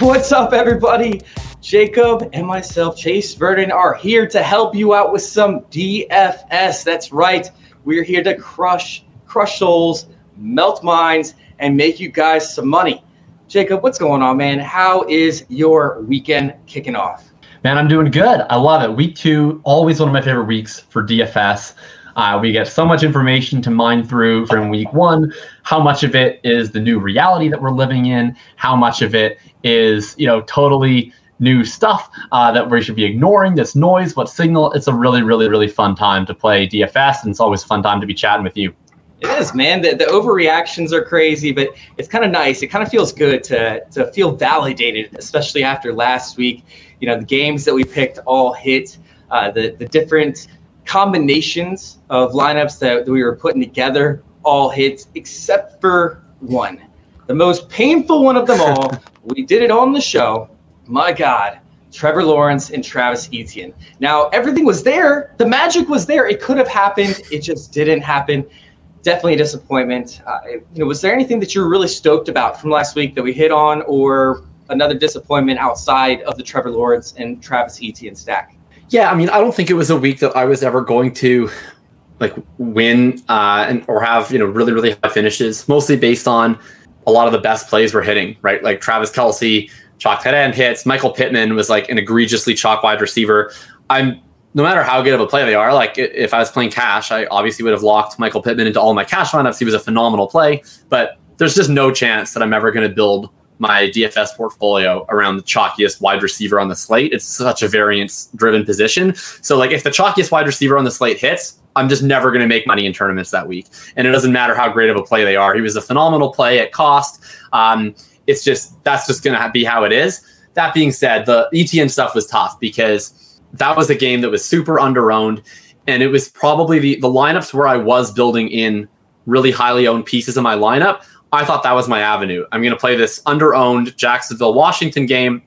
What's up, everybody? Jakob and myself, Chase Vernon, are here to help you out with some DFS. That's right. We're here to crush, crush souls, melt minds, and make you guys some money. Jakob, what's going on, man? How is your weekend kicking off? Man, I'm doing good. I love it. Week two, always one of my favorite weeks for DFS. Uh, we get so much information to mine through from week one. How much of it is the new reality that we're living in? How much of it is, you know, totally new stuff uh, that we should be ignoring? This noise, what signal? It's a really, really, really fun time to play DFS, and it's always a fun time to be chatting with you. It is, man. The, the overreactions are crazy, but it's kind of nice. It kind of feels good to to feel validated, especially after last week. You know, the games that we picked all hit. Uh, the the different combinations of lineups that, that we were putting together all hit, except for one, the most painful one of them all. we did it on the show. My God, Trevor Lawrence and Travis Etienne. Now everything was there. The magic was there. It could have happened. It just didn't happen definitely a disappointment. Uh, you know, was there anything that you were really stoked about from last week that we hit on, or another disappointment outside of the Trevor Lawrence and Travis Etienne stack? Yeah, I mean, I don't think it was a week that I was ever going to like win uh, and or have you know really really high finishes. Mostly based on a lot of the best plays we're hitting, right? Like Travis Kelce chalk head end hits. Michael Pittman was like an egregiously chalk wide receiver. I'm no matter how good of a play they are, like if I was playing cash, I obviously would have locked Michael Pittman into all my cash lineups. He was a phenomenal play, but there's just no chance that I'm ever going to build my DFS portfolio around the chalkiest wide receiver on the slate. It's such a variance driven position. So, like, if the chalkiest wide receiver on the slate hits, I'm just never going to make money in tournaments that week. And it doesn't matter how great of a play they are. He was a phenomenal play at cost. Um, it's just, that's just going to be how it is. That being said, the Etienne stuff was tough because that was a game that was super underowned. And it was probably the, the lineups where I was building in really highly owned pieces of my lineup. I thought that was my avenue. I'm going to play this underowned Jacksonville Washington game.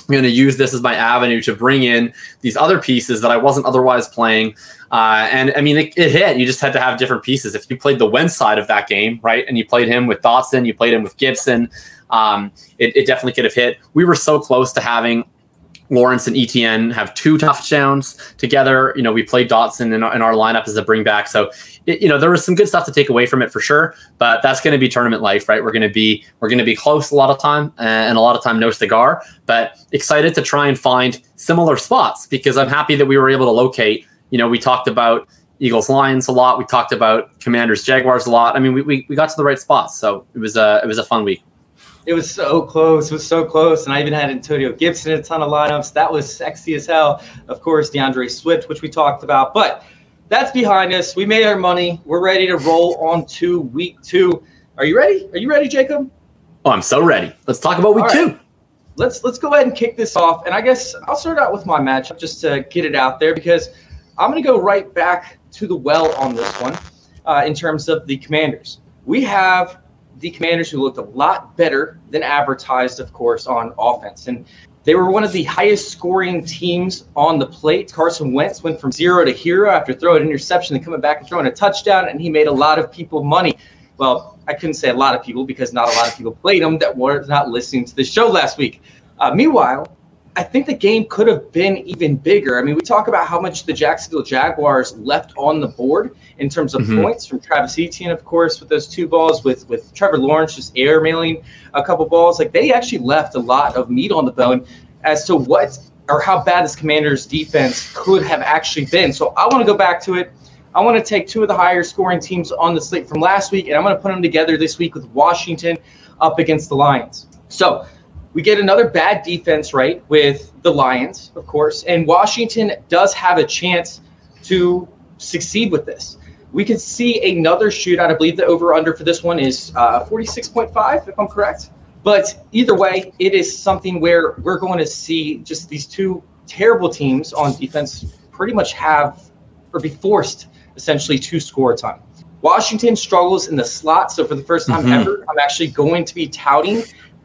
I'm going to use this as my avenue to bring in these other pieces that I wasn't otherwise playing. Uh, and I mean, it, it, hit. You just had to have different pieces. If you played the Wentz side of that game, right, and you played him with Dotson, you played him with Gibson, um, it, it definitely could have hit. We were so close to having Lawrence and Etienne have two touchdowns together. You know, we played Dotson in our, in our lineup as a bring back. So, it, you know, there was some good stuff to take away from it for sure. But that's going to be tournament life, right? We're going to be we're going to be close a lot of time, uh, and a lot of time no cigar. But excited to try and find similar spots because I'm happy that we were able to locate. You know, we talked about Eagles Lions a lot. We talked about Commanders Jaguars a lot. I mean, we, we, we got to the right spots, so it was a it was a fun week. It was so close. It was so close. And I even had Antonio Gibson in a ton of lineups. That was sexy as hell. Of course, DeAndre Swift, which we talked about. But that's behind us. We made our money. We're ready to roll on to week two. Are you ready? Are you ready, Jakob? Oh, I'm so ready. Let's talk about week right. two. Let's let's go ahead and kick this off. And I guess I'll start out with my matchup just to get it out there because I'm going to go right back to the well on this one uh, in terms of the commanders. We have the Commanders, who looked a lot better than advertised, of course, on offense. And they were one of the highest scoring teams on the plate. Carson Wentz went from zero to hero after throwing an interception and coming back and throwing a touchdown, and he made a lot of people money. Well, I couldn't say a lot of people because not a lot of people played him that were not listening to the show last week. Uh, meanwhile, I think the game could have been even bigger. I mean, we talk about how much the Jacksonville Jaguars left on the board in terms of mm-hmm. points from Travis Etienne, of course, with those two balls, with with Trevor Lawrence just air mailing a couple balls. Like they actually left a lot of meat on the bone as to what or how bad this Commanders defense could have actually been. So I want to go back to it. I want to take two of the higher scoring teams on the slate from last week, and I'm going to put them together this week with Washington up against the Lions. So we get another bad defense, right, with the Lions, of course, and Washington does have a chance to succeed with this. We could see another shootout. I believe the over under for this one is uh, 46.5, if I'm correct. But either way, it is something where we're going to see just these two terrible teams on defense pretty much have or be forced essentially to score a ton. Washington struggles in the slot. So for the first time mm-hmm. ever, I'm actually going to be touting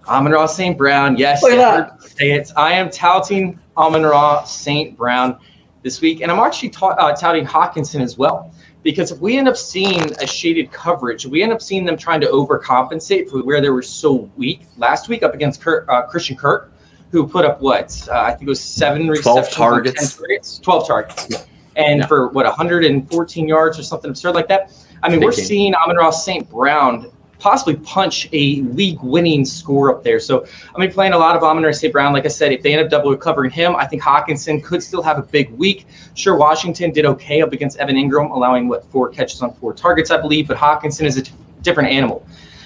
Amon-Ra St. Brown. Yes, say it. I am touting Amon-Ra St. Brown this week. And I'm actually ta- uh, touting Hockenson as well. Because if we end up seeing a shaded coverage, we end up seeing them trying to overcompensate for where they were so weak last week up against Kirk, uh, Christian Kirk, who put up what? Uh, I think it was seven 12 receptions. targets. targets. 12 targets. Yeah. And yeah. for what, 114 yards or something absurd like that? I mean, Big we're seeing Amon-Ra St. Brown possibly punch a league winning score up there. So I'm mean, playing a lot of Amon St. Brown. Like I said, if they end up double recovering him, I think Hockenson could still have a big week. Sure, Washington did okay up against Evan Engram, allowing what four catches on four targets, I believe, but Hockenson is a t- different animal.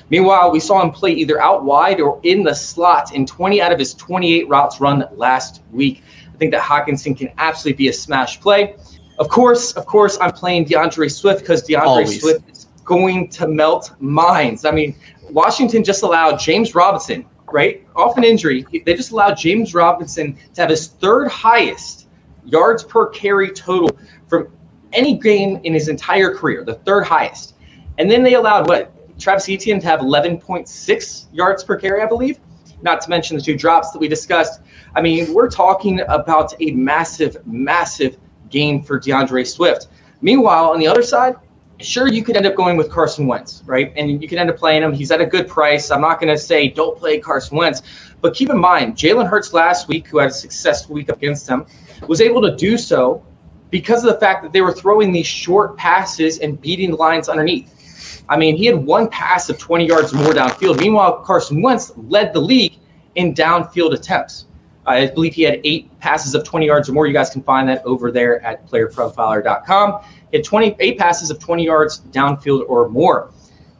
Meanwhile, we saw him play either out wide or in the slot in 20 out of his 28 routes run last week. I think that Hockenson can absolutely be a smash play. Of course, of course, I'm playing DeAndre Swift because DeAndre Always. Swift going to melt minds. I mean, Washington just allowed James Robinson, right, off an injury, they just allowed James Robinson to have his third highest yards per carry total from any game in his entire career, the third highest. And then they allowed what? Travis Etienne to have 11.6 yards per carry, I believe. Not to mention the two drops that we discussed. I mean, we're talking about a massive, massive game for DeAndre Swift. Meanwhile, on the other side, sure you could end up going with Carson Wentz, right? And you could end up playing him. He's at a good price. I'm not going to say don't play Carson Wentz, but keep in mind Jalen Hurts last week, who had a successful week against him, was able to do so because of the fact that they were throwing these short passes and beating the lines underneath. I mean, he had one pass of 20 yards or more downfield. Meanwhile, Carson Wentz led the league in downfield attempts. I believe he had eight passes of 20 yards or more. You guys can find that over there at playerprofiler.com. He had 28 passes of 20 yards downfield or more.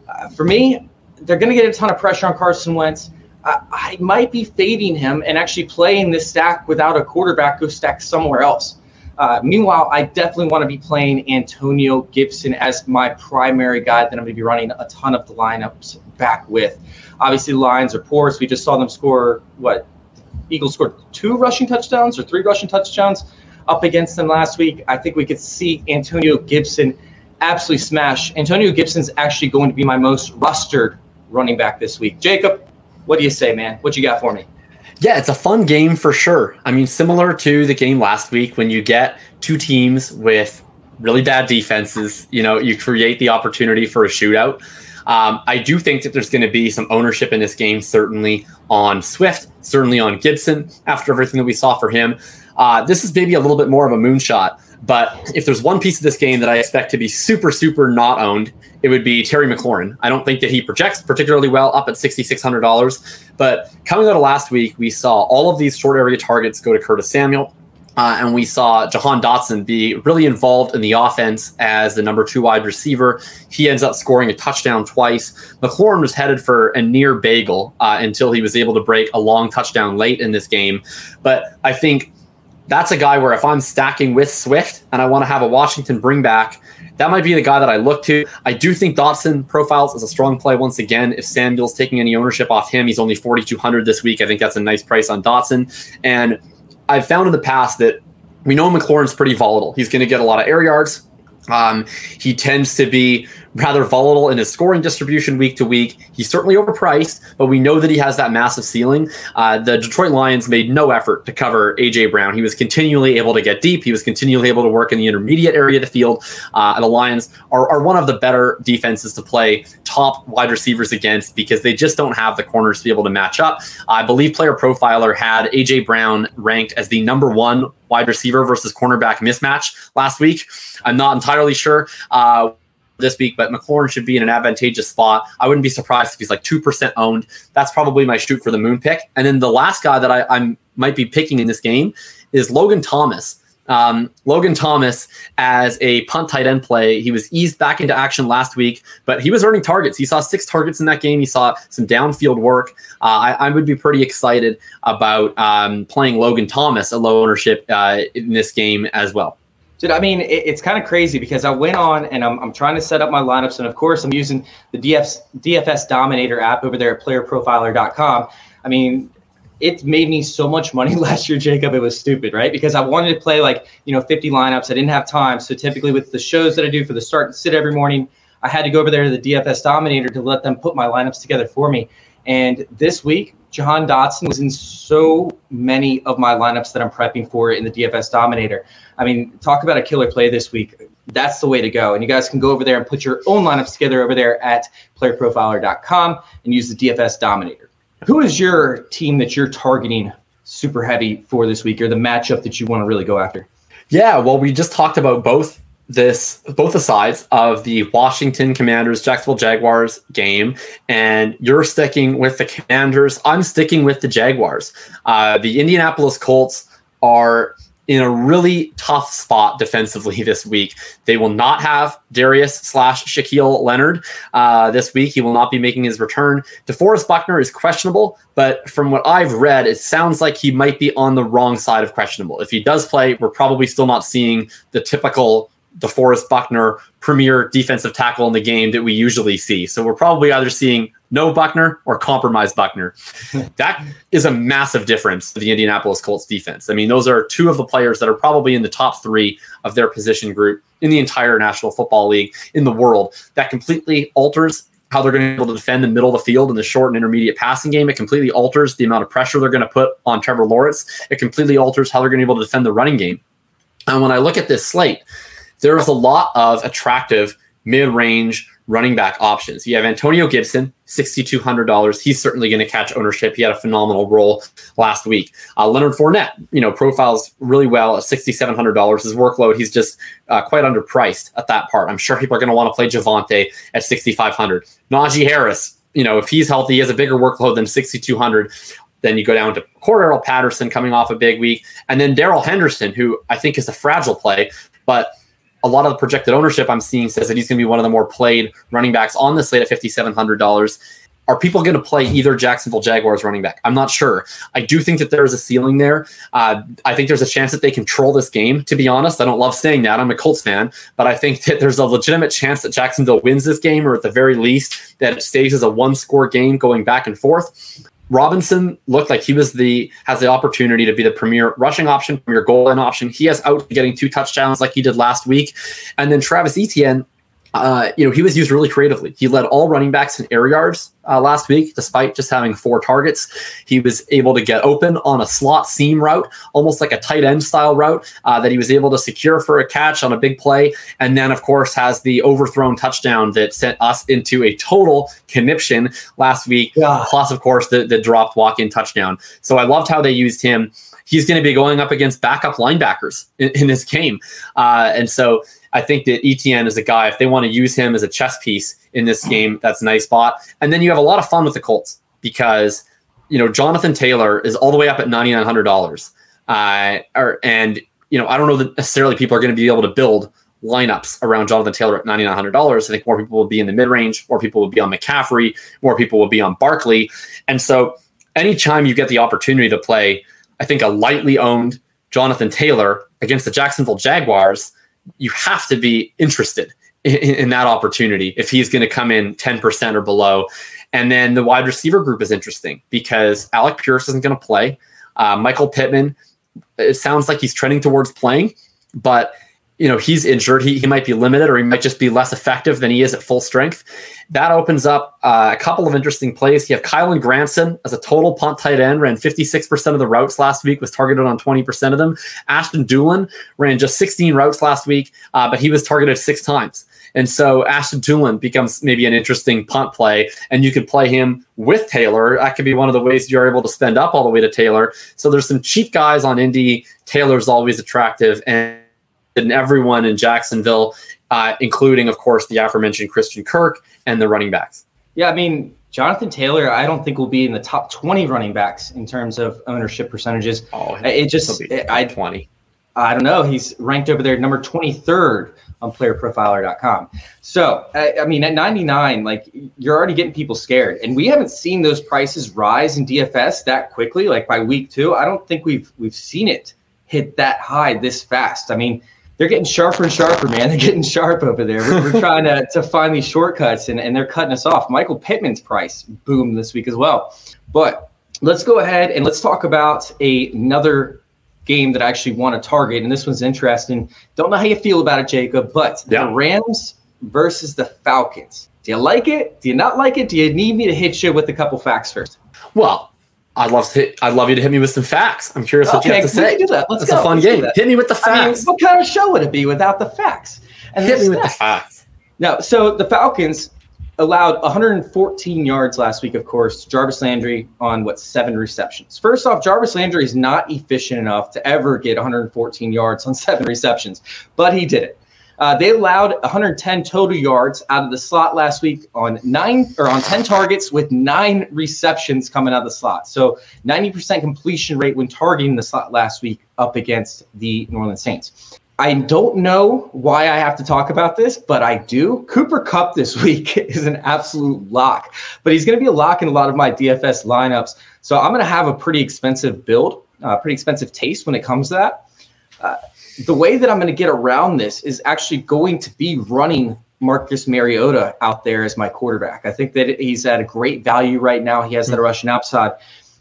Uh, for me, they're going to get a ton of pressure on Carson Wentz. I, I might be fading him and actually playing this stack without a quarterback go stack somewhere else. Uh, meanwhile, I definitely want to be playing Antonio Gibson as my primary guy that I'm going to be running a ton of the lineups back with. Obviously, the Lions are poor, so we just saw them score what Eagles scored two rushing touchdowns or three rushing touchdowns up against them last week. I think we could see Antonio Gibson absolutely smash. Antonio Gibson's actually going to be my most rostered running back this week. Jakob, what do you say, man? What you got for me? Yeah, it's a fun game for sure. I mean, similar to the game last week when you get two teams with really bad defenses, you know, you create the opportunity for a shootout. Um, I do think that there's going to be some ownership in this game, certainly on Swift, certainly on Gibson, after everything that we saw for him. Uh, this is maybe a little bit more of a moonshot, but if there's one piece of this game that I expect to be super, super not owned, it would be Terry McLaurin. I don't think that he projects particularly well up at $6,600. But coming out of last week, we saw all of these short area targets go to Curtis Samuel. Uh, and we saw Jahan Dotson be really involved in the offense as the number two wide receiver. He ends up scoring a touchdown twice. McLaurin was headed for a near bagel uh, until he was able to break a long touchdown late in this game. But I think that's a guy where if I'm stacking with Swift and I want to have a Washington bring back, that might be the guy that I look to. I do think Dotson profiles as a strong play once again. If Samuel's taking any ownership off him, he's only 4,200 this week. I think that's a nice price on Dotson. And I've found in the past that we know McLaurin's pretty volatile. He's going to get a lot of air yards. Um, he tends to be rather volatile in his scoring distribution week to week. He's certainly overpriced, but we know that he has that massive ceiling. Uh, the Detroit Lions made no effort to cover AJ Brown. He was continually able to get deep. He was continually able to work in the intermediate area of the field. Uh, the Lions are, are one of the better defenses to play top wide receivers against because they just don't have the corners to be able to match up. I believe Player Profiler had AJ Brown ranked as the number one wide receiver versus cornerback mismatch last week. I'm not entirely sure. Uh, this week, but McLaurin should be in an advantageous spot. I wouldn't be surprised if he's like 2% owned. That's probably my shoot for the moon pick. And then the last guy that I, I might be picking in this game is Logan Thomas. Um, Logan Thomas as a punt tight end play. He was eased back into action last week, but he was earning targets. He saw six targets in that game. He saw some downfield work. Uh, I, I, would be pretty excited about um, playing Logan Thomas at low ownership uh, in this game as well. Dude, I mean, it, it's kind of crazy because I went on and I'm, I'm trying to set up my lineups. And of course, I'm using the DFS, DFS Dominator app over there at playerprofiler.com. I mean, it made me so much money last year, Jakob. It was stupid, right? Because I wanted to play like, you know, 50 lineups. I didn't have time. So typically with the shows that I do for the start and sit every morning, I had to go over there to the DFS Dominator to let them put my lineups together for me. And this week, Jahan Dotson was in so many of my lineups that I'm prepping for in the DFS Dominator. I mean, talk about a killer play this week. That's the way to go. And you guys can go over there and put your own lineups together over there at playerprofiler.com and use the DFS Dominator. Who is your team that you're targeting super heavy for this week or the matchup that you want to really go after? Yeah, well, we just talked about both this both the sides of the Washington Commanders Jacksonville Jaguars game, and you're sticking with the Commanders. I'm sticking with the Jaguars. Uh, the Indianapolis Colts are in a really tough spot defensively this week. They will not have Darius slash Shaquille Leonard uh, this week. He will not be making his return. DeForest Buckner is questionable, but from what I've read, it sounds like he might be on the wrong side of questionable. If he does play, we're probably still not seeing the typical DeForest Buckner premier defensive tackle in the game that we usually see. So we're probably either seeing no Buckner or compromised Buckner. that is a massive difference for the Indianapolis Colts defense. I mean, those are two of the players that are probably in the top three of their position group in the entire National Football League in the world. That completely alters how they're going to be able to defend the middle of the field in the short and intermediate passing game. It completely alters the amount of pressure they're going to put on Trevor Lawrence. It completely alters how they're going to be able to defend the running game. And when I look at this slate, there's a lot of attractive mid-range running back options. You have Antonio Gibson, $6,200. He's certainly going to catch ownership. He had a phenomenal role last week. Uh, Leonard Fournette, you know, profiles really well at $6,700. His workload, he's just uh, quite underpriced at that part. I'm sure people are going to want to play Javonte at 6,500. Najee Harris, you know, if he's healthy, he has a bigger workload than 6,200. Then you go down to Cordarrelle Patterson coming off a big week. And then Darrell Henderson, who I think is a fragile play, but – a lot of the projected ownership I'm seeing says that he's going to be one of the more played running backs on the slate at $5,700. Are people going to play either Jacksonville Jaguars running back? I'm not sure. I do think that there's a ceiling there. Uh, I think there's a chance that they control this game, to be honest. I don't love saying that. I'm a Colts fan, but I think that there's a legitimate chance that Jacksonville wins this game, or at the very least, that it stays as a one score game going back and forth. Robinson looked like he was the has the opportunity to be the premier rushing option, premier goal line option. He has out getting two touchdowns like he did last week, and then Travis Etienne uh, you know, he was used really creatively. He led all running backs in air yards uh, last week, despite just having four targets. He was able to get open on a slot seam route, almost like a tight end style route uh, that he was able to secure for a catch on a big play. And then, of course, has the overthrown touchdown that sent us into a total conniption last week. Yeah. Plus, of course, the, the dropped walk in touchdown. So I loved how they used him. He's going to be going up against backup linebackers in, in this game. Uh, and so, I think that Etienne is a guy, if they want to use him as a chess piece in this game, that's a nice spot. And then you have a lot of fun with the Colts because, you know, Jonathan Taylor is all the way up at $9,900. Uh, or, and, you know, I don't know that necessarily people are going to be able to build lineups around Jonathan Taylor at $9,900. I think more people will be in the mid range, more people will be on McCaffrey, more people will be on Barkley. And so anytime you get the opportunity to play, I think a lightly owned Jonathan Taylor against the Jacksonville Jaguars, you have to be interested in, in that opportunity if he's going to come in 10% or below. And then the wide receiver group is interesting because Alec Pierce isn't going to play. Uh, Michael Pittman, it sounds like he's trending towards playing, but you know he's injured he, he might be limited or he might just be less effective than he is at full strength that opens up uh, a couple of interesting plays you have kylen granson as a total punt tight end ran 56% of the routes last week was targeted on 20% of them ashton Dulin ran just 16 routes last week uh, but he was targeted six times and so Ashton Dulin becomes maybe an interesting punt play, and you could play him with Taylor. That could be one of the ways you're able to spend up all the way to Taylor. So there's some cheap guys on Indy. Taylor's always attractive, and and everyone in Jacksonville, uh, including, of course, the aforementioned Christian Kirk and the running backs. Yeah, I mean, Jonathan Taylor, I don't think will be in the top 20 running backs in terms of ownership percentages. Oh, it just, it, I 20. I don't know. He's ranked over there number 23rd on playerprofiler.com. So, I, I, mean, at 99, like you're already getting people scared. And we haven't seen those prices rise in DFS that quickly, like by week two. I don't think we've we've seen it hit that high this fast. I mean, they're getting sharper and sharper, man. They're getting sharp over there. We're, we're trying to, to find these shortcuts and, and they're cutting us off. Michael Pittman's price boomed this week as well. But let's go ahead and let's talk about a, another game that I actually want to target. And this one's interesting. Don't know how you feel about it, Jakob, but yeah. the Rams versus the Falcons. Do you like it? Do you not like it? Do you need me to hit you with a couple facts first? Well, I'd love to. Hit, I'd love you to hit me with some facts. I'm curious okay, what you have to say. Do that. Let's it's go. a fun Let's game. Hit me with the facts. I mean, what kind of show would it be without the facts? And hit me with the facts. Now, so the Falcons allowed 114 yards last week. Of course, Jarvis Landry on what seven receptions. First off, Jarvis Landry is not efficient enough to ever get 114 yards on seven receptions, but he did it. Uh, they allowed 110 total yards out of the slot last week on nine or on 10 targets with nine receptions coming out of the slot. So 90% completion rate when targeting the slot last week up against the New Orleans Saints. I don't know why I have to talk about this, but I do. Cooper Kupp this week is an absolute lock, but he's going to be a lock in a lot of my DFS lineups. So I'm going to have a pretty expensive build, uh, pretty expensive taste when it comes to that. Uh, the way that I'm going to get around this is actually going to be running Marcus Mariota out there as my quarterback. I think that he's at a great value right now. He has that mm-hmm. Russian upside,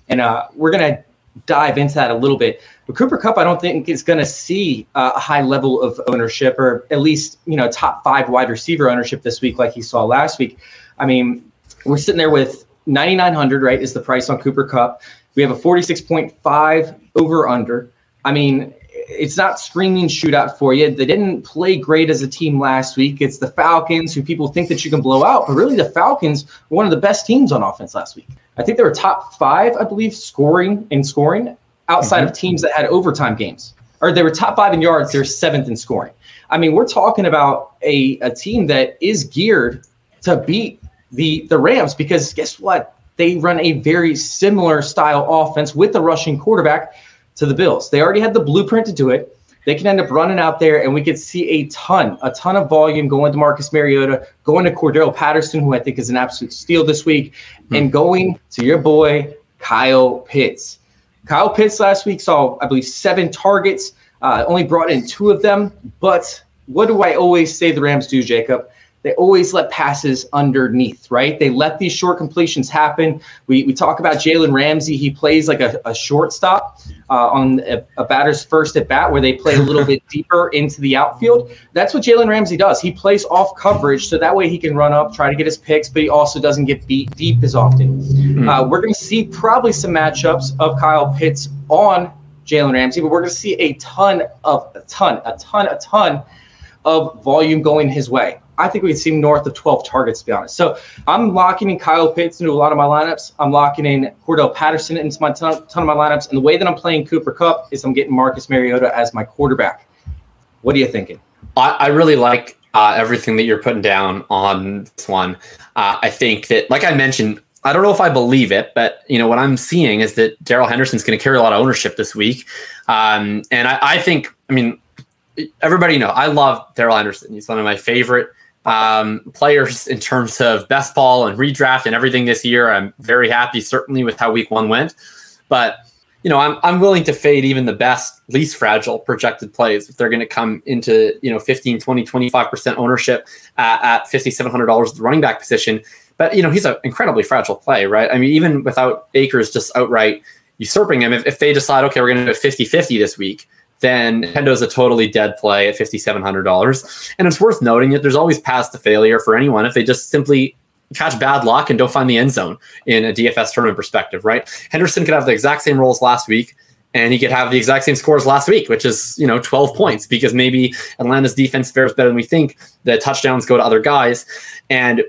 and uh, we're going to dive into that a little bit. But Cooper Kupp, I don't think is going to see a high level of ownership, or at least you know top five wide receiver ownership this week, like he saw last week. I mean, we're sitting there with 9,900, right? Is the price on Cooper Kupp? We have a 46.5 over under. I mean, it's not screaming shootout for you. They didn't play great as a team last week. It's the Falcons who people think that you can blow out, but really the Falcons were one of the best teams on offense last week. I think they were top five, I believe, scoring in scoring outside mm-hmm. of teams that had overtime games. Or they were top five in yards, they're seventh in scoring. I mean, we're talking about a, a team that is geared to beat the the Rams because guess what? They run a very similar style offense with the rushing quarterback to the Bills. They already had the blueprint to do it. They can end up running out there, and we could see a ton, a ton of volume going to Marcus Mariota, going to Cordarrelle Patterson, who I think is an absolute steal this week, mm-hmm. and going to your boy Kyle Pitts. Kyle Pitts last week saw, I believe, seven targets, uh, only brought in two of them. But what do I always say the Rams do, Jakob? They always let passes underneath, right? They let these short completions happen. We, we talk about Jalen Ramsey. He plays like a, a shortstop uh, on a, a, batter's first at bat where they play a little bit deeper into the outfield. That's what Jalen Ramsey does. He plays off coverage so that way he can run up, try to get his picks, but he also doesn't get beat deep as often. Mm-hmm. Uh, we're going to see probably some matchups of Kyle Pitts on Jalen Ramsey, but we're going to see a ton of, a ton, a ton, a ton of volume going his way. I think we'd see north of 12 targets, to be honest. So I'm locking in Kyle Pitts into a lot of my lineups. I'm locking in Cordarrelle Patterson into my ton, ton of my lineups. And the way that I'm playing Cooper Kupp is I'm getting Marcus Mariota as my quarterback. What are you thinking? I, I really like uh, everything that you're putting down on this one. Uh, I think that, like I mentioned, I don't know if I believe it, but you know what I'm seeing is that Darrell Henderson's going to carry a lot of ownership this week, um, and I, I, think, I mean, everybody know I love Darrell Henderson. He's one of my favorite um, players in terms of best ball and redraft and everything this year. I'm very happy, certainly, with how week one went. But, you know, I'm, I'm willing to fade even the best, least fragile projected plays if they're going to come into, you know, 15, 20, 25% ownership at, at $5,700 at the running back position. But, you know, he's an incredibly fragile play, right? I mean, even without Akers just outright usurping him, if, if they decide, okay, we're going to do 50 50 this week, then Nintendo's a totally dead play at $5,700. And it's worth noting that there's always paths to failure for anyone if they just simply catch bad luck and don't find the end zone in a DFS tournament perspective, right? Henderson could have the exact same roles last week and he could have the exact same scores last week, which is, you know, 12 points because maybe Atlanta's defense fares better than we think. The touchdowns go to other guys. And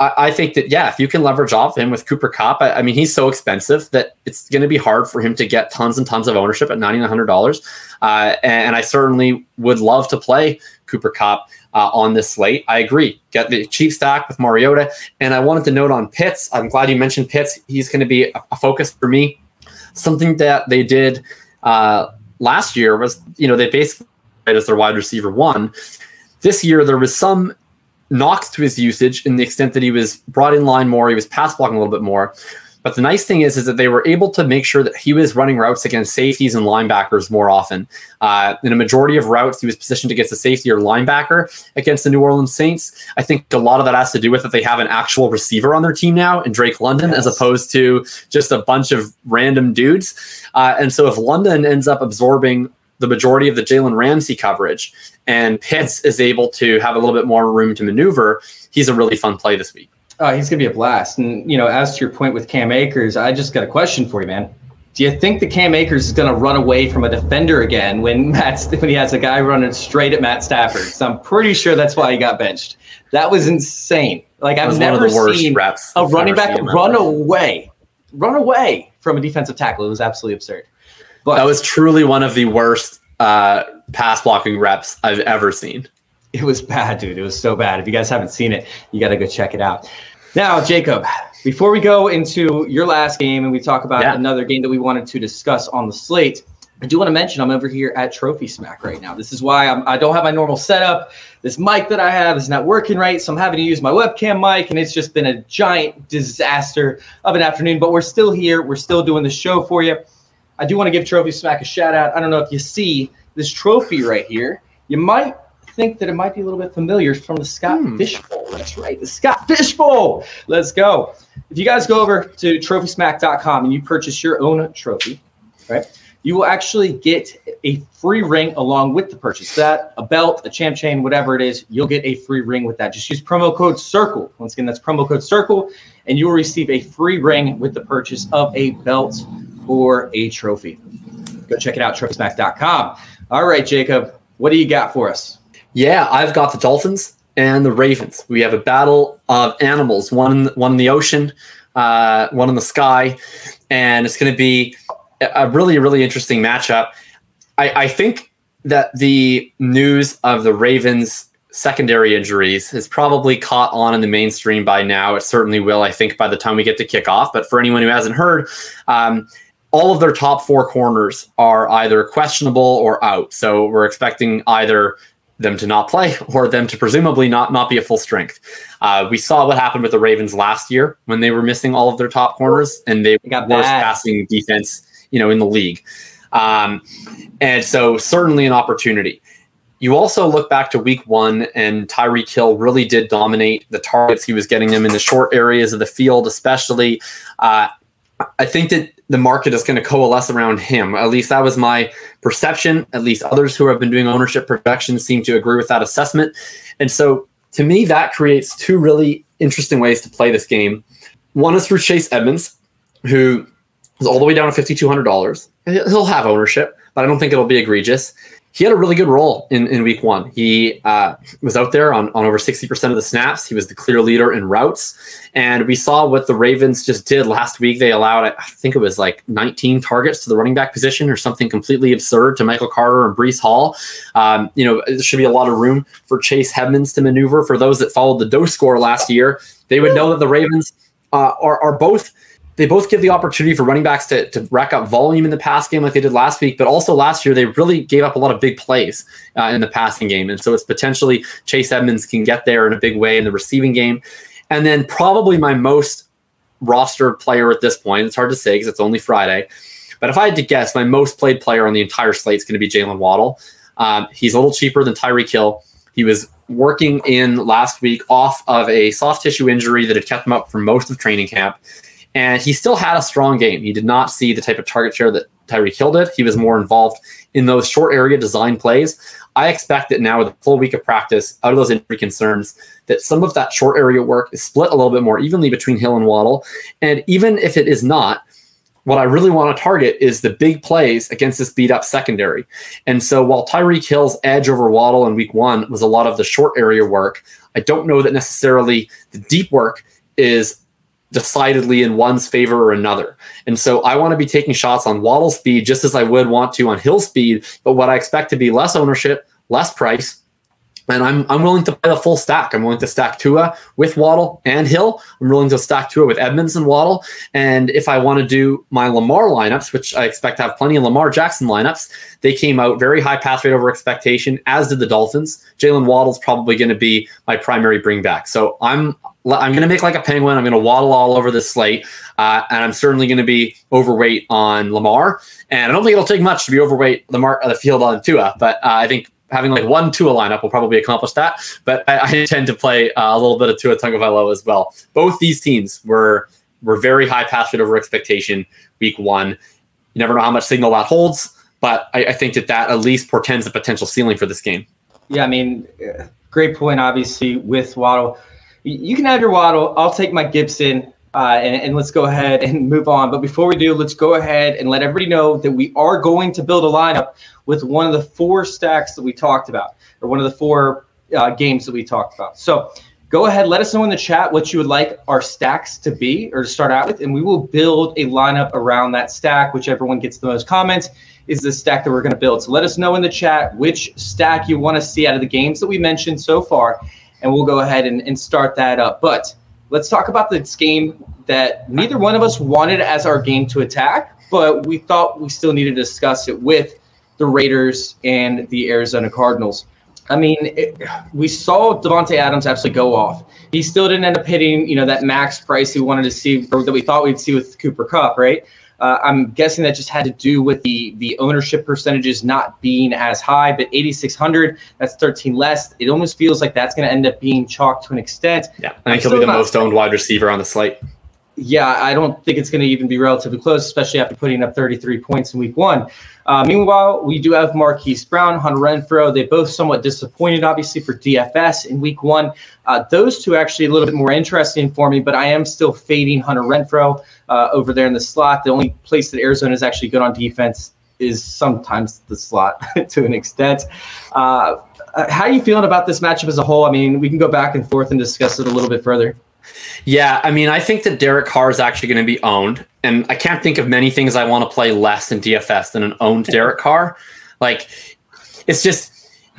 I, I, think that yeah, if you can leverage off him with Cooper Kupp, I, I mean he's so expensive that it's going to be hard for him to get tons and tons of ownership at ninety nine hundred dollars. Uh, and, and, I certainly would love to play Cooper Kupp uh, on this slate. I agree. Get the cheap stack with Mariota. And I wanted to note on Pitts. I'm glad you mentioned Pitts. He's going to be a, a, focus for me. Something that they did uh, last year was, you know, they basically as their wide receiver one. This year there was some knocks to his usage in the extent that he was brought in line more, he was pass blocking a little bit more. But the nice thing is, is that they were able to make sure that he was running routes against safeties and linebackers more often. Uh, in a majority of routes, he was positioned against a safety or linebacker against the New Orleans Saints. I think a lot of that has to do with that they have an actual receiver on their team now in Drake London, yes. as opposed to just a bunch of random dudes. Uh, and so if London ends up absorbing the majority of the Jalen Ramsey coverage, and Pitts is able to have a little bit more room to maneuver, he's a really fun play this week. Oh, he's gonna be a blast. And you know, as to your point with Cam Akers, I just got a question for you, man. Do you think the Cam Akers is gonna run away from a defender again when Matt's when he has a guy running straight at Matt Stafford? So I'm pretty sure that's why he got benched. That was insane. Like I've never seen a running back run away, run away from a defensive tackle. It was absolutely absurd. But that was truly one of the worst uh, pass blocking reps I've ever seen. It was bad, dude. It was so bad. If you guys haven't seen it, you got to go check it out. Now, Jakob, before we go into your last game and we talk about yeah. another game that we wanted to discuss on the slate, I do want to mention I'm over here at Trophy Smack right now. This is why I'm, I do not have my normal setup. This mic that I have is not working right, so I'm having to use my webcam mic, and it's just been a giant disaster of an afternoon. But we're still here. We're still doing the show for you. I do want to give Trophy Smack a shout out. I don't know if you see this trophy right here. You might think that it might be a little bit familiar from the Scott hmm. Fish Bowl. That's right, the Scott Fish Bowl. Let's go. If you guys go over to trophysmack.com and you purchase your own trophy, right, you will actually get a free ring along with the purchase. That a belt, a champ chain, whatever it is, you'll get a free ring with that. Just use promo code CIRCLE. Once again, that's promo code CIRCLE, and you will receive a free ring with the purchase of a belt or a trophy. Go check it out, trophysmack.com. All right, Jakob, what do you got for us? Yeah, I've got the Dolphins and the Ravens. We have a battle of animals, one one in the ocean, uh, one in the sky, and it's going to be a really, really interesting matchup. I, I think that the news of the Ravens secondary injuries has probably caught on in the mainstream by now. It certainly will, I think, by the time we get to kickoff. But for anyone who hasn't heard, um, all of their top four corners are either questionable or out. So we're expecting either them to not play or them to presumably not not be at full strength. Uh, we saw what happened with the Ravens last year when they were missing all of their top corners and they got worst passing defense, you know, in the league. Um, and so certainly an opportunity. You also look back to week one, and Tyreek Hill really did dominate the targets. He was getting them in the short areas of the field, especially. Uh, I think that the market is going to coalesce around him. At least that was my perception. At least others who have been doing ownership projections seem to agree with that assessment. And so to me, that creates two really interesting ways to play this game. One is through Chase Edmonds, who all the way down to $5,200. He'll have ownership, but I don't think it'll be egregious he had a really good role in, in week one. He uh, was out there on, on over 60% of the snaps. He was the clear leader in routes. And we saw what the Ravens just did last week. They allowed, I think it was like 19 targets to the running back position or something completely absurd to Michael Carter and Breece Hall. Um, you know, there should be a lot of room for Chase Edmonds to maneuver. For those that followed the dose score last year, they would know that the Ravens uh, are, are both – they both give the opportunity for running backs to, to rack up volume in the pass game like they did last week, but also last year they really gave up a lot of big plays uh, in the passing game. And so it's potentially Chase Edmonds can get there in a big way in the receiving game. And then probably my most rostered player at this point, it's hard to say because it's only Friday, but if I had to guess, my most played player on the entire slate is going to be Jalen Waddle. Um, he's a little cheaper than Tyreek Hill. He was working in last week off of a soft tissue injury that had kept him up for most of training camp. And he still had a strong game. He did not see the type of target share that Tyreek Hill did. He was more involved in those short area design plays. I expect that now with a full week of practice, out of those injury concerns, that some of that short area work is split a little bit more evenly between Hill and Waddle. And even if it is not, what I really want to target is the big plays against this beat up secondary. And so while Tyreek Hill's edge over Waddle in week one was a lot of the short area work, I don't know that necessarily the deep work is decidedly in one's favor or another. And so I want to be taking shots on Waddle speed just as I would want to on Hill speed, but what I expect to be less ownership, less price, and I'm I'm willing to buy the full stack. I'm willing to stack Tua with Waddle and Hill. I'm willing to stack Tua with Edmonds and Waddle. And if I want to do my Lamar lineups, which I expect to have plenty of Lamar Jackson lineups, they came out very high pass rate over expectation, as did the Dolphins. Jalen Waddle's probably going to be my primary bring back. So I'm I'm going to make like a penguin. I'm going to waddle all over the slate, uh, and I'm certainly going to be overweight on Lamar. And I don't think it'll take much to be overweight Lamar uh, the field on Tua, but uh, I think having like one Tua lineup will probably accomplish that. But I, I intend to play uh, a little bit of Tua Tagovailoa as well. Both these teams were were very high pass rate over expectation week one. You never know how much signal that holds, but I, I think that that at least portends a potential ceiling for this game. Yeah, I mean, great point. Obviously, with Waddle, you can have your Waddle. I'll take my Gibson. Uh, and, and, let's go ahead and move on. But before we do, let's go ahead and let everybody know that we are going to build a lineup with one of the four stacks that we talked about, or one of the four uh, games that we talked about. So go ahead, let us know in the chat what you would like our stacks to be or to start out with, and we will build a lineup around that stack. Whichever one gets the most comments is the stack that we're going to build. So let us know in the chat which stack you want to see out of the games that we mentioned so far, and we'll go ahead and, and start that up. But let's talk about this game that neither one of us wanted as our game to attack, but we thought we still needed to discuss it with the Raiders and the Arizona Cardinals. I mean, it, we saw Davante Adams absolutely go off. He still didn't end up hitting, you know, that max price we wanted to see, or that we thought we'd see with Cooper Kupp, right? Uh, I'm guessing that just had to do with the the ownership percentages not being as high, but 8,600, that's 13 less. It almost feels like that's going to end up being chalked to an extent. Yeah, I think he'll be the most owned wide receiver on the slate. Yeah, I don't think it's going to even be relatively close, especially after putting up 33 points in week one. Uh, meanwhile, we do have Marquise Brown, Hunter Renfrow. They both somewhat disappointed, obviously, for DFS in week one. Uh, those two actually a little bit more interesting for me, but I am still fading Hunter Renfrow uh, over there in the slot. The only place that Arizona is actually good on defense is sometimes the slot to an extent. Uh, uh, how are you feeling about this matchup as a whole? I mean, we can go back and forth and discuss it a little bit further. Yeah, I mean, I think that Derek Carr is actually going to be owned, and I can't think of many things I want to play less in DFS than an owned Derek Carr. Like, it's just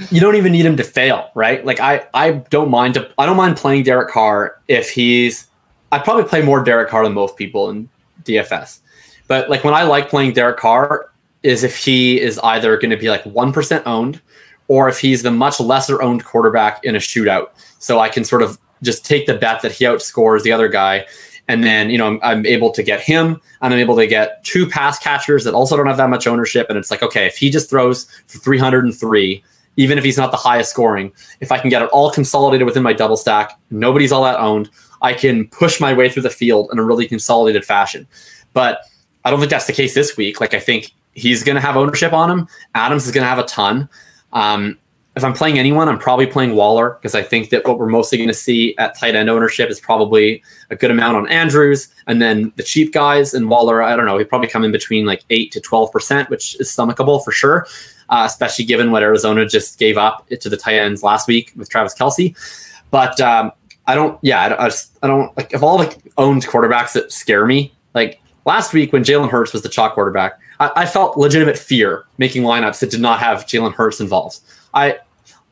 you don't even need him to fail, right? Like, I I don't mind to, I don't mind playing Derek Carr if he's. I probably play more Derek Carr than most people in DFS, but like when I like playing Derek Carr is if he is either going to be like one percent owned, or if he's the much lesser owned quarterback in a shootout. So I can sort of just take the bet that he outscores the other guy. And then, you know, I'm, I'm, able to get him I'm able to get two pass catchers that also don't have that much ownership. And it's like, okay, if he just throws for 303, even if he's not the highest scoring, if I can get it all consolidated within my double stack, nobody's all that owned, I can push my way through the field in a really consolidated fashion. But I don't think that's the case this week. Like, I think he's going to have ownership on him. Adams is going to have a ton. Um, if I'm playing anyone, I'm probably playing Waller because I think that what we're mostly going to see at tight end ownership is probably a good amount on Andrews, and then the cheap guys and Waller. I don't know. He probably come in between like eight to twelve percent, which is stomachable for sure, uh, especially given what Arizona just gave up to the tight ends last week with Travis Kelce. But um, I don't. Yeah, I, I, just, I don't like of all the owned quarterbacks that scare me. Like last week when Jalen Hurts was the chalk quarterback, I, I felt legitimate fear making lineups that did not have Jalen Hurts involved. I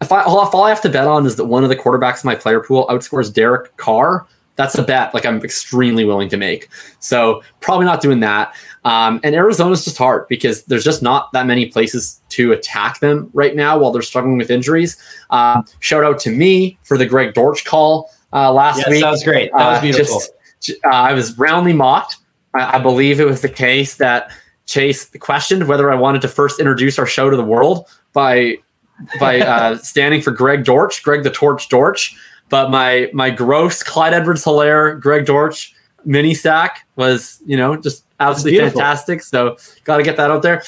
if I if all I have to bet on is that one of the quarterbacks in my player pool outscores Derek Carr, that's a bet like I'm extremely willing to make. So probably not doing that. Um, and Arizona's just hard because there's just not that many places to attack them right now while they're struggling with injuries. Uh, shout out to me for the Greg Dortch call uh, last yes, week. That was great. That was uh, beautiful. Just, uh, I was roundly mocked. I, I believe it was the case that Chase questioned whether I wanted to first introduce our show to the world by by uh, standing for Greg Dortch, Greg the Torch Dortch. But my my gross Clyde Edwards Helaire, Greg Dortch mini stack was, you know, just absolutely fantastic. So got to get that out there.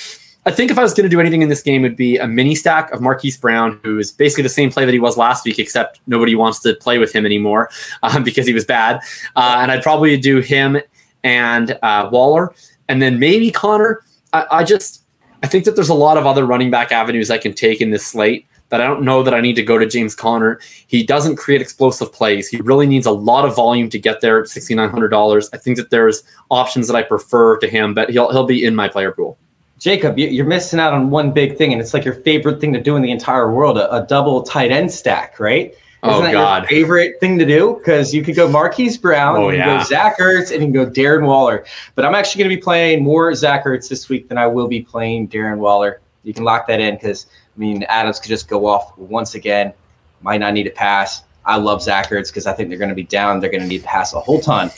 I think if I was going to do anything in this game, it'd be a mini stack of Marquise Brown, who is basically the same play that he was last week, except nobody wants to play with him anymore um, because he was bad. Uh, and I'd probably do him and uh, Waller and then maybe Conner. I, I just I think that there's a lot of other running back avenues I can take in this slate that I don't know that I need to go to James Conner. He doesn't create explosive plays. He really needs a lot of volume to get there at sixty nine hundred dollars. I think that there's options that I prefer to him, but he'll he'll be in my player pool. Jakob, you're missing out on one big thing, and it's like your favorite thing to do in the entire world a, a double tight end stack, right? Oh, Isn't that God. your favorite thing to do? Because you could go Marquise Brown, Oh, you can yeah. go Zach Ertz, and you can go Darren Waller. But I'm actually going to be playing more Zach Ertz this week than I will be playing Darren Waller. You can lock that in because, I mean, Adams could just go off once again. Might not need a pass. I love Zach Ertz because I think they're going to be down. They're going to need to pass a whole ton.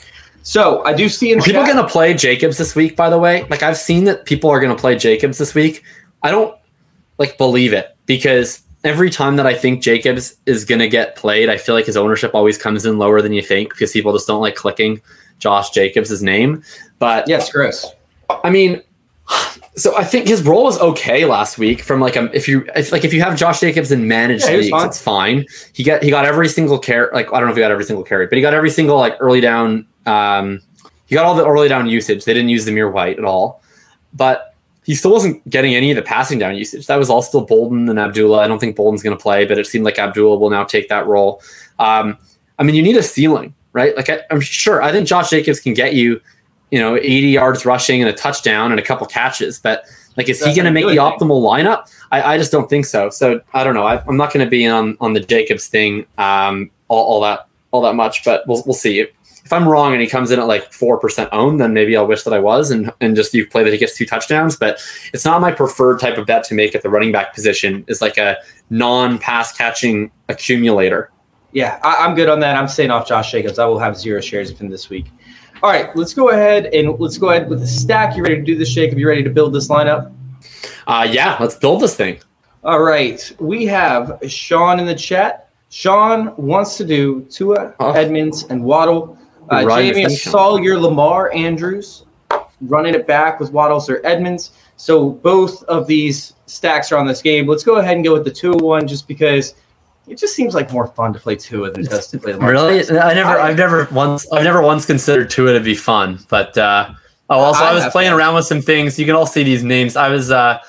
So I do see in Are people going to play Jacobs this week? By the way, like I've seen that people are going to play Jacobs this week. I don't like believe it because every time that I think Jacobs is going to get played, I feel like his ownership always comes in lower than you think because people just don't like clicking Josh Jacobs' name. But Yes, Chris. I mean, so I think his role was okay last week. From like um, if you if, like if you have Josh Jacobs in managed Yeah, leagues, fine. it's fine. He got he got every single carry. Like I don't know if he got every single carry, but he got every single like early down. Um, he got all the early down usage. They didn't use the Zamir White at all, but he still wasn't getting any of the passing down usage. That was all still Bolden and Abdullah. I don't think Bolden's going to play, but it seemed like Abdullah will now take that role. Um, I mean, you need a ceiling, right? Like I, I'm sure I think Josh Jacobs can get you, you know, 80 yards rushing and a touchdown and a couple catches, but like, is he going to make the optimal lineup? I, I just don't think so. So I don't know. I, I'm not going to be on on the Jacobs thing um, all, all that all that much, but we'll we'll see. If, I'm wrong and he comes in at like four percent owned, then maybe I'll wish that I was and and just you play that he gets two touchdowns. But it's not my preferred type of bet to make at the running back position. Is like a non-pass catching accumulator. Yeah, I, I'm good on that. I'm staying off Josh Jacobs. I will have zero shares of him this week. All right, let's go ahead and let's go ahead with the stack. You ready to do this, Jakob? You ready to build this lineup? Uh, yeah, let's build this thing. All right, we have Sean in the chat. Sean wants to do Tua, Oh. Edmonds, and Waddle. Uh, Jamie, I the thing, Sean. saw your Lamar Andrews running it back with Waddles or Edmonds. So both of these stacks are on this game. Let's go ahead and go with the Tua one just because it just seems like more fun to play Tua than it does to play Lamar. Really? I never, I- I've never once, I've never once considered Tua to be fun. But uh, oh, also I I was playing fun. around with some things. You can all see these names. I was, uh,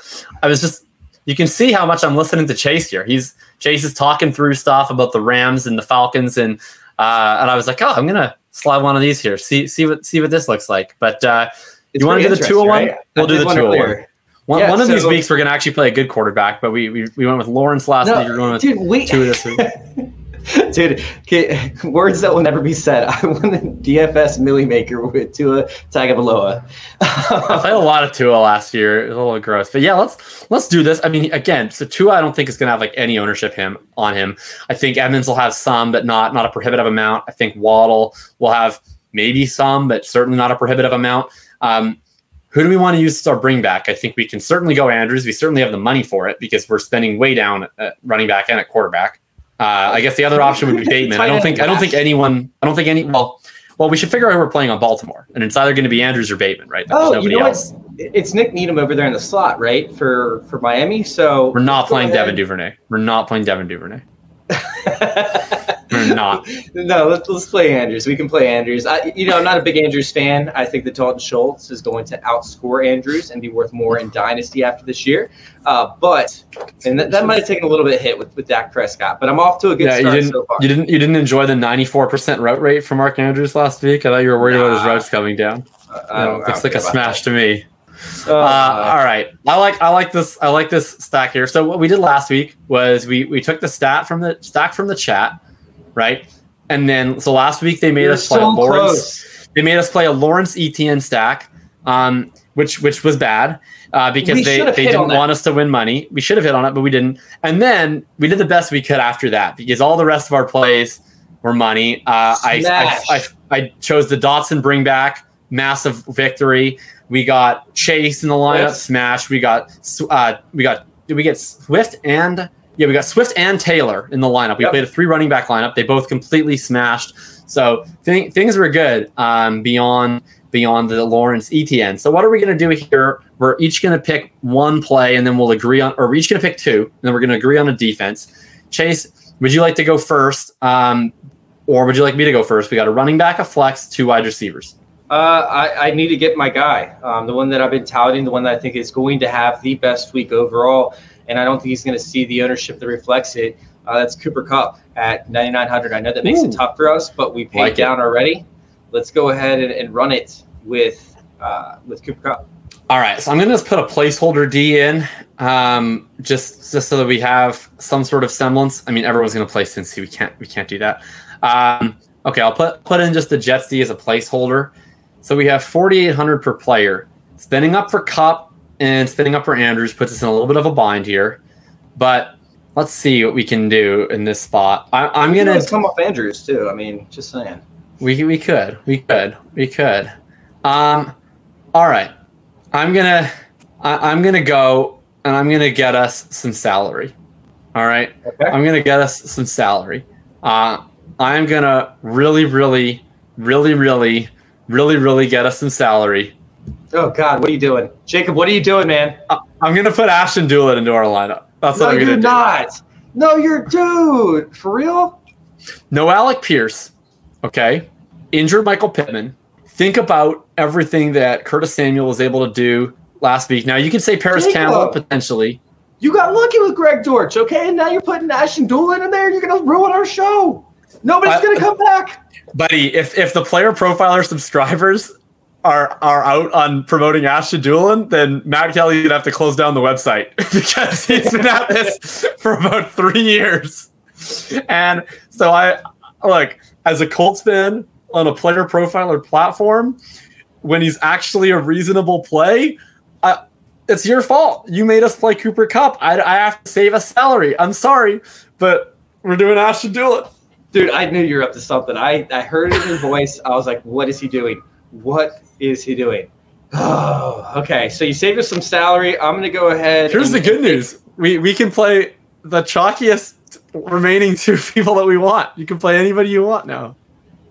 I was just, you can see how much I'm listening to Chase here. He's Chase is talking through stuff about the Rams and the Falcons, and uh, and I was like, oh, I'm gonna slide one of these here. See, see what, see what this looks like. But uh, You wanna do the Tua interesting, one? right? We'll I do the one Tua one. one, Yeah, one of these weeks we're gonna actually play a good quarterback. But we we, we went with Lawrence last No, week. We're going with dude, we, Tua this week. dude, okay, words that will never be said. I won the DFS Millie Maker with Tua Tagovailoa. I played a lot of Tua last year. It was a little gross, but yeah, let's let's do this. I mean, again, so Tua, I don't think is going to have like any ownership him on him. I think Evans will have some, but not not a prohibitive amount. I think Waddle will have maybe some, but certainly not a prohibitive amount. Um, who do we want to use as our bring back? I think we can certainly go Andrews. We certainly have the money for it because we're spending way down at running back and at quarterback. Uh, I guess the other option would be Bateman. I don't think I don't think anyone. I don't think any. Well, well, we should figure out who we're playing on Baltimore, and it's either going to be Andrews or Bateman, right? Oh, you know else. what? It's Nik Needham over there in the slot, right? For for Miami. So We're not playing ahead. Devin Duvernay. We're not playing Devin Duvernay. Not. no, let's, let's play Andrews. We can play Andrews. I, you know, I'm not a big Andrews fan. I think that Dalton Schultz is going to outscore Andrews and be worth more in Dynasty after this year. Uh, but and that, that might have taken a little bit of hit with, with Dak Prescott. But I'm off to a good Yeah, you start didn't. so far. You didn't. You didn't enjoy the 94% route rate from Mark Andrews last week. I thought you were worried about his routes coming down. Uh, I don't- No, looks like a smash that. to me. Uh, Uh, all right, I like I like this I like this stack here. So what we did last week was we we took the stat from the stack from the chat, right? And then so last week they made you're us play so a Lawrence. close. They made us play a Lawrence Etienne stack, um, which which was bad uh, because We they, they didn't want us to win money. We should have hit on it, but we didn't. And then we did the best we could after that because all the rest of our plays were money. Uh, I, I, I I chose the Dotson bring back, massive victory. We got Chase in the lineup, smash. We got uh, we got did we get Swift and yeah, we got Swift and Taylor in the lineup. We Yep. played a three running back lineup. They both completely smashed. So th- things were good um, beyond beyond the Lawrence Etienne. So what are we going to do here? We're each going to pick one play, and then we'll agree on, or we're each going to pick two, and then we're going to agree on a defense. Chase, would you like to go first, um, or would you like me to go first? We got a running back, a flex, two wide receivers. Uh, I, I need to get my guy, um, the one that I've been touting, the one that I think is going to have the best week overall, and I don't think he's going to see the ownership that reflects it. Uh, that's Cooper Kupp at 9,900. I know that makes Ooh. it tough for us, but we paid Like it. down already. Let's go ahead and, and run it with uh, with Cooper Kupp. All right, so I'm gonna just put a placeholder D in, um, just just so that we have some sort of semblance. I mean, everyone's gonna play Cincy. We can't we can't do that. Um, okay, I'll put put in just the Jets D as a placeholder. So we have 4,800 per player. Spinning up for Kupp and spinning up for Andrews puts us in a little bit of a bind here, but let's see what we can do in this spot. I, I'm gonna come off Andrews too. I mean, just saying. we we could. We could. We could. Um all right. I'm gonna I, I'm gonna go and I'm gonna get us some salary. All right. Okay. I'm gonna get us some salary. Uh I'm gonna really, really, really, really, really, really get us some salary. Oh God, what are you doing, Jakob? What are you doing, man? Uh, I'm gonna put Ashton Dulin into our lineup. That's no, what I'm you're gonna do. not. No, you're dude. For real? No Alec Pierce. Okay. Injured Michael Pittman. Think about everything that Curtis Samuel was able to do last week. Now you can say Parris Jakob. Campbell potentially. You got lucky with Greg Dortch, okay? And now you're putting Ashton Dulin in there. You're gonna ruin our show. Nobody's I- gonna come back. Buddy, if if the player profiler subscribers are are out on promoting Ashton Dulin, then Matt Kelley would have to close down the website because he's been at this for about three years. And so I look as a Colts fan on a player profiler platform, when he's actually a reasonable play, I, it's your fault. You made us play Cooper Kupp. I, I have to save a salary. I'm sorry, but we're doing Ashton Dulin. Dude, I knew you were up to something. I, I heard it in your voice. I was like, what is he doing? What is he doing? Oh, okay. So you saved us some salary. I'm gonna go ahead. Here's the good news: we we can play the chalkiest remaining two people that we want. You can play anybody you want now.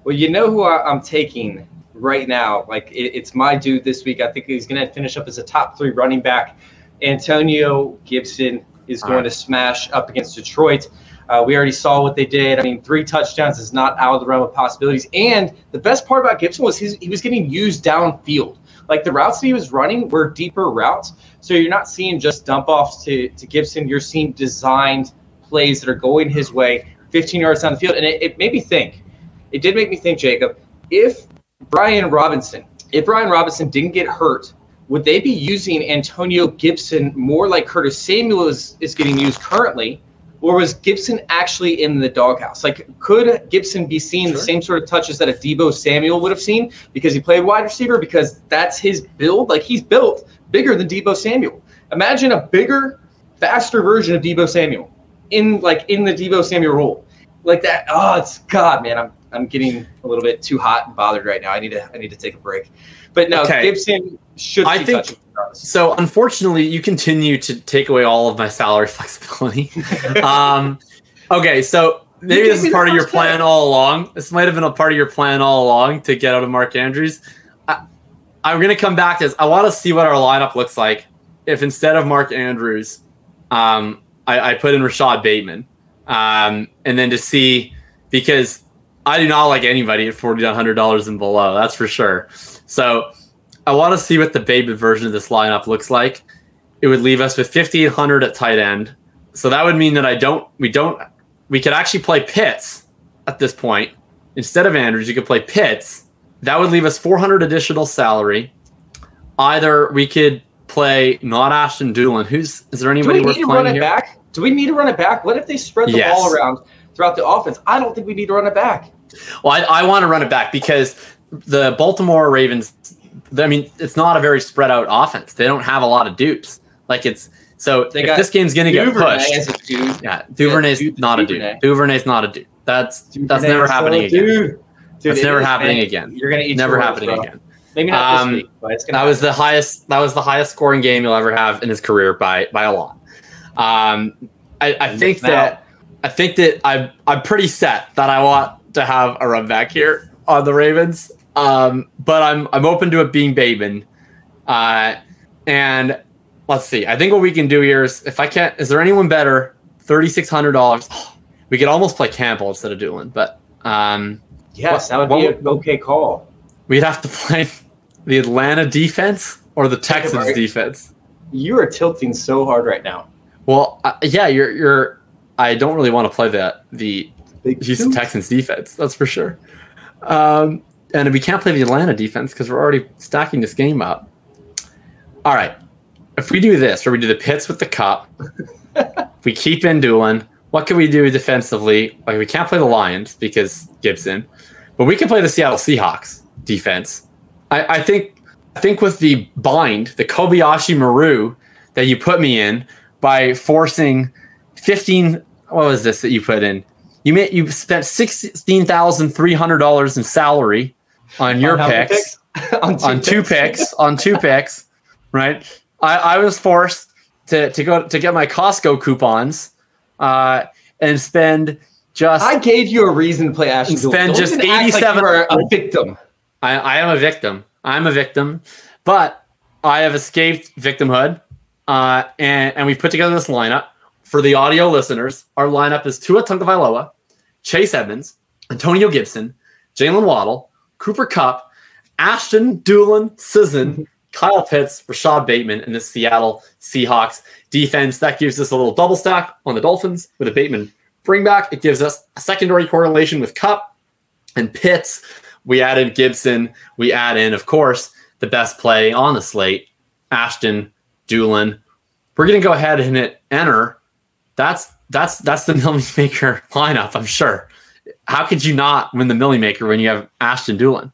Well, you know who I, I'm taking right now. Like it, it's my dude this week. I think he's going to finish up as a top three running back. Antonio Gibson is going right. to smash up against Detroit. Uh, we already saw what they did. I mean, three touchdowns is not out of the realm of possibilities. And the best part about Gibson was his, he was getting used downfield. Like the routes that he was running were deeper routes. So you're not seeing just dump offs to, to Gibson. You're seeing designed plays that are going his way, 15 yards down the field. And it, it made me think it did make me think, Jakob, if Brian Robinson, if Brian Robinson didn't get hurt, would they be using Antonio Gibson more like Curtis Samuel is, is getting used currently? Or was Gibson actually in the doghouse? Like, could Gibson be seeing the same sort of touches that a Deebo Samuel would have seen because he played wide receiver? Because that's his build. Like, he's built bigger than Deebo Samuel. Imagine a bigger, faster version of Deebo Samuel in like in the Deebo Samuel role, like that. Oh, it's God, man. I'm I'm getting a little bit too hot and bothered right now. I need to I need to take a break. But no, Okay. Gibson should I think- So unfortunately, you continue to take away all of my salary flexibility. um, okay, so maybe this is part of your plan all along. This might have been a part of your plan all along to get out of Mark Andrews. I, I'm going to come back to this. I want to see what our lineup looks like if instead of Mark Andrews, um, I, I put in Rashod Bateman, um, and then to see because I do not like anybody at forty nine hundred dollars and below. That's for sure. So I want to see what the baby version of this lineup looks like. It would leave us with fifty eight hundred at tight end. So that would mean that I don't. We don't. We could actually play Pitts at this point instead of Andrews. You could play Pitts. That would leave us four hundred additional salary. Either we could play not Ashton Dulin. Who's is there Do anybody we worth need to run it here? back? Do we need to run it back? What if they spread the Yes. ball around throughout the offense? I don't think we need to run it back. Well, I, I want to run it back because the Baltimore Ravens. I mean, it's not a very spread out offense. They don't have a lot of dupes. Like it's so They if got this game's gonna get pushed. a dude. Yeah, Duvernay's Du- not a Duvernay. dude. Duvernay's not a dude. That's that's never happening again. Dude. Dude, That's never is, happening man. again. You're gonna eat Never words, happening bro. again. Maybe not Um, this week, but it's gonna. That was the highest. That was the highest scoring game you'll ever have in his career by by a lot. Um, I, I think that I think that I'm I'm pretty set that I want to have a run back here on the Ravens. Um, but I'm I'm open to it being Bateman. Uh, and let's see. I think what we can do here is if I can't, is there anyone better? Thirty six hundred dollars. we could almost play Campbell instead of Dulin, but um, yes, what- that would be what an okay call. we'd have to play the Atlanta defense or the Texans right. defense. You are tilting so hard right now. Well, uh, yeah, you're you're. I don't really want to play the the Big Houston. Texans defense. That's for sure. Um, and we can't play the Atlanta defense because we're already stacking this game up. All right, if we do this, or we do the Pitts with the Kupp, we keep in Dulin. What can we do defensively? Like we can't play the Lions because Gibson, but we can play the Seattle Seahawks defense. I, I think I think with the bind, the Kobayashi Maru that you put me in by forcing fifteen. What was this that you put in? You made you spent sixteen thousand three hundred dollars in salary on your on picks, picks? on, two, on picks. two picks on two picks, right? I, I was forced to to go to get my Costco coupons uh, and spend just. I gave you a reason to play Ashton. Spend just eighty-seven. Like a victim. I, I am a victim. I'm a victim, but I have escaped victimhood, uh, and and we put together this lineup for the audio listeners. Our lineup is Tua Tagovailoa, Chase Edmonds, Antonio Gibson, Jaylen Waddle, Cooper Kupp, Ashton Dulin, Sisson, Kyle Pitts, Rashod Bateman, and the Seattle Seahawks defense. That gives us a little double stack on the Dolphins with a Bateman bring back. It gives us a secondary correlation with Kupp and Pitts. We added Gibson. We add in, of course, the best play on the slate, Ashton Dulin. We're gonna go ahead and hit enter. That's that's that's the Millie Maker lineup, I'm sure. How could you not win the Millie Maker when you have Ashton Dulin? Um,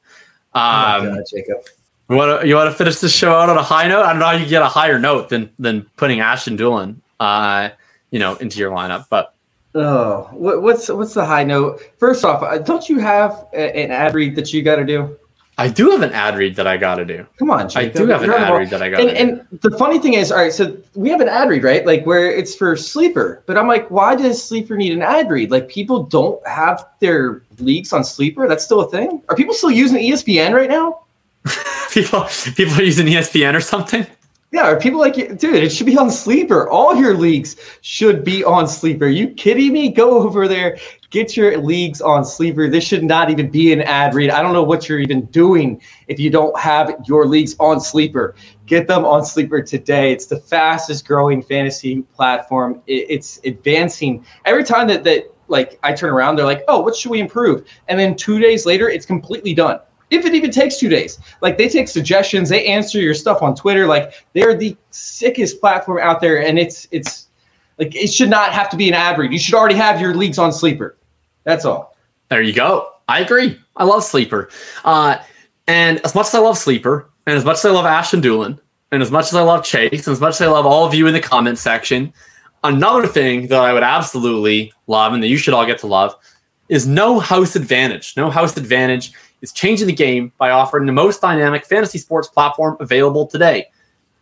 oh God, Jakob. You want to you want to finish the show out on a high note? I don't know how you get a higher note than than putting Ashton Dulin, uh, you know, into your lineup. But oh, what, what's what's the high note? First off, uh, don't you have an ad read that you got to do? I do have an ad read that I got to do. Come on, Jakob. I do have an ad read that I gotta And, and the funny thing is, all right, so we have an ad read, right? Like where it's for sleeper, but I'm like, why does sleeper need an ad read? Like people don't have their leagues on sleeper. That's still a thing. Are people still using ESPN right now? people people are using ESPN or something. Yeah, are people like, dude, it should be on Sleeper. All your leagues should be on Sleeper. Are you kidding me? Go over there, get your leagues on Sleeper. This should not even be an ad read. I don't know what you're even doing if you don't have your leagues on Sleeper. Get them on Sleeper today. It's the fastest growing fantasy platform. It's advancing every time that that like I turn around. They're like, oh, what should we improve? And then two days later, it's completely done if it even takes two days. Like they take suggestions, they answer your stuff on Twitter. Like they're the sickest platform out there, and it's it's like it should not have to be an ad read. You should already have your leagues on Sleeper. That's all. There you go. I agree. I love Sleeper. Uh, and as much as I love Sleeper, and as much as I love Ashton Dulin, and as much as I love Chase, and as much as I love all of you in the comment section, another thing that I would absolutely love and that you should all get to love is no house advantage. No house advantage is changing the game by offering the most dynamic fantasy sports platform available today.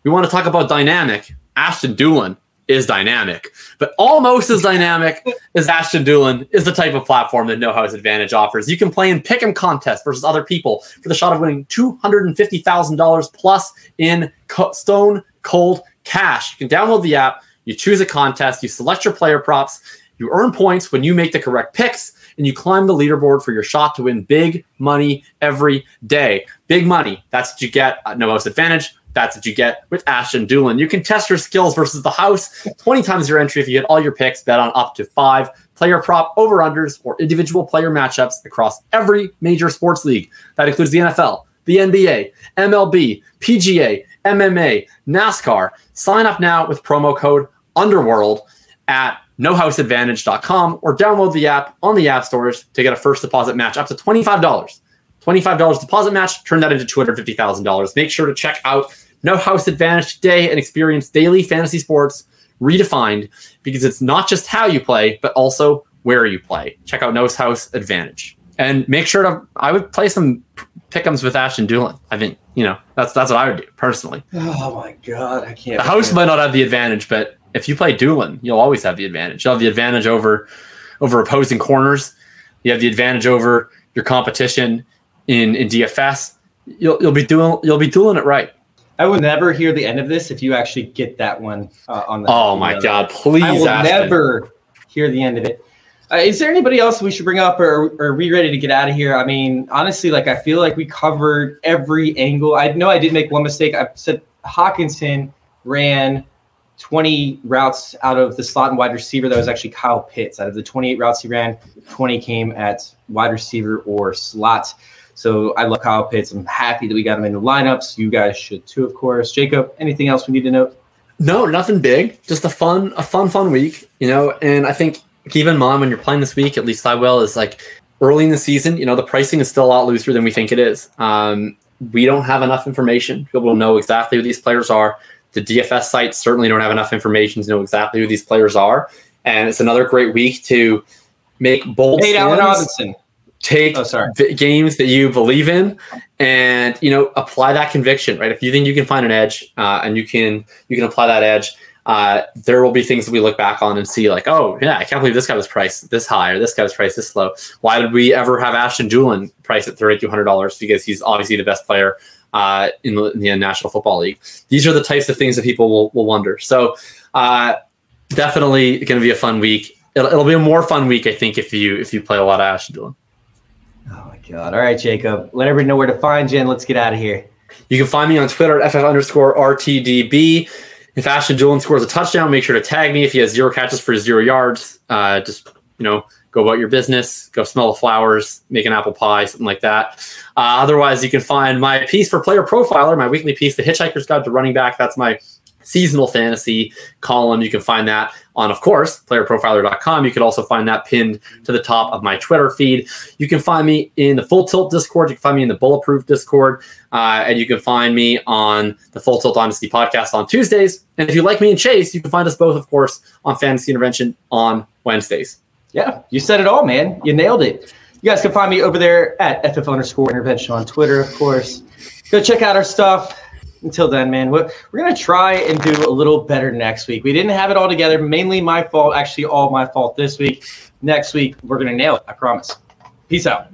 We want to talk about dynamic. Ashton Dulin is dynamic, but almost as dynamic as Ashton Dulin is the type of platform that No House Advantage offers. You can play in pick 'em contests versus other people for the shot of winning $250,000 plus in co- stone cold cash. You can download the app, you choose a contest, you select your player props, you earn points when you make the correct picks and you climb the leaderboard for your shot to win big money every day. Big money. That's what you get at No Advantage. That's what you get with Ashton Dulin. You can test your skills versus the house 20 times your entry if you get all your picks, bet on up to five player prop over unders or individual player matchups across every major sports league. That includes the NFL, the NBA, MLB, PGA, MMA, NASCAR. Sign up now with promo code Underworld at nohouseadvantage.com or download the app on the app stores to get a first deposit match up to $25. $25 deposit match, turn that into $250,000. Make sure to check out No House Advantage today and experience daily fantasy sports redefined because it's not just how you play, but also where you play. Check out No House Advantage. And make sure to, I would play some pickums with Ashton Dulin. I think, you know, that's that's what I would do personally. Oh my God, I can't. The house might not have the advantage, but if you play Dulin, you'll always have the advantage. You'll have the advantage over over opposing corners. You have the advantage over your competition in in DFS. You'll you'll be doing you'll be doing it right. I will never hear the end of this if you actually get that one uh, on the. Oh my god! Please, I will never hear the end of it. Uh, is there anybody else we should bring up, or, or are we ready to get out of here? I mean, honestly, like I feel like we covered every angle. I know I did make one mistake. I said Hockenson ran 20 routes out of the slot and wide receiver. That was actually Kyle Pitts. Out of the 28 routes he ran, 20 came at wide receiver or slot. So I love Kyle Pitts. I'm happy that we got him in the lineups. You guys should too, of course. Jakob, anything else we need to note? No, nothing big. Just a fun, a fun, fun week. You know, and I think keep in mind when you're playing this week, at least I will, is like early in the season. You know, the pricing is still a lot looser than we think it is. Um, we don't have enough information able to know exactly who these players are. The DFS sites certainly don't have enough information to know exactly who these players are. And it's another great week to make bold Hey, Allen Robinson. Take Oh, sorry. games that you believe in, and you know apply that conviction. Right, if you think you can find an edge, uh, and you can you can apply that edge, uh, there will be things that we look back on and see like, oh yeah, I can't believe this guy was priced this high or this guy was priced this low. Why did we ever have Ashton Dulin priced at thirty two hundred dollars? Because he's obviously the best player uh, in, the, in the National Football League. These are the types of things that people will, will wonder. So uh, definitely going to be a fun week. It'll, it'll be a more fun week, I think, if you if you play a lot of Ashton Dulin. Oh my God. All right, Jakob. Let everybody know where to find you and let's get out of here. You can find me on Twitter at FF underscore RTDB. If Ashton Dulin scores a touchdown, make sure to tag me. If he has zero catches for zero yards, uh, just you know, go about your business, go smell the flowers, make an apple pie, something like that. Uh, otherwise, you can find my piece for Player Profiler, my weekly piece, The Hitchhiker's Guide to Running Back. That's my seasonal fantasy column. You can find that on, of course, playerprofiler.com. You can also find that pinned to the top of my Twitter feed. You can find me in the Full Tilt Discord. You can find me in the Bulletproof Discord. Uh, and you can find me on the Full Tilt Honesty podcast on Tuesdays. And if you like me and Chase, you can find us both, of course, on Fantasy Intervention on Wednesdays. Yeah, you said it all, man. You nailed it. You guys can find me over there at FF underscore intervention on Twitter, of course. Go check out our stuff. Until then, man, we're, we're going to try and do a little better next week. We didn't have it all together. Mainly my fault, actually, all my fault this week. Next week, we're going to nail it. I promise. Peace out.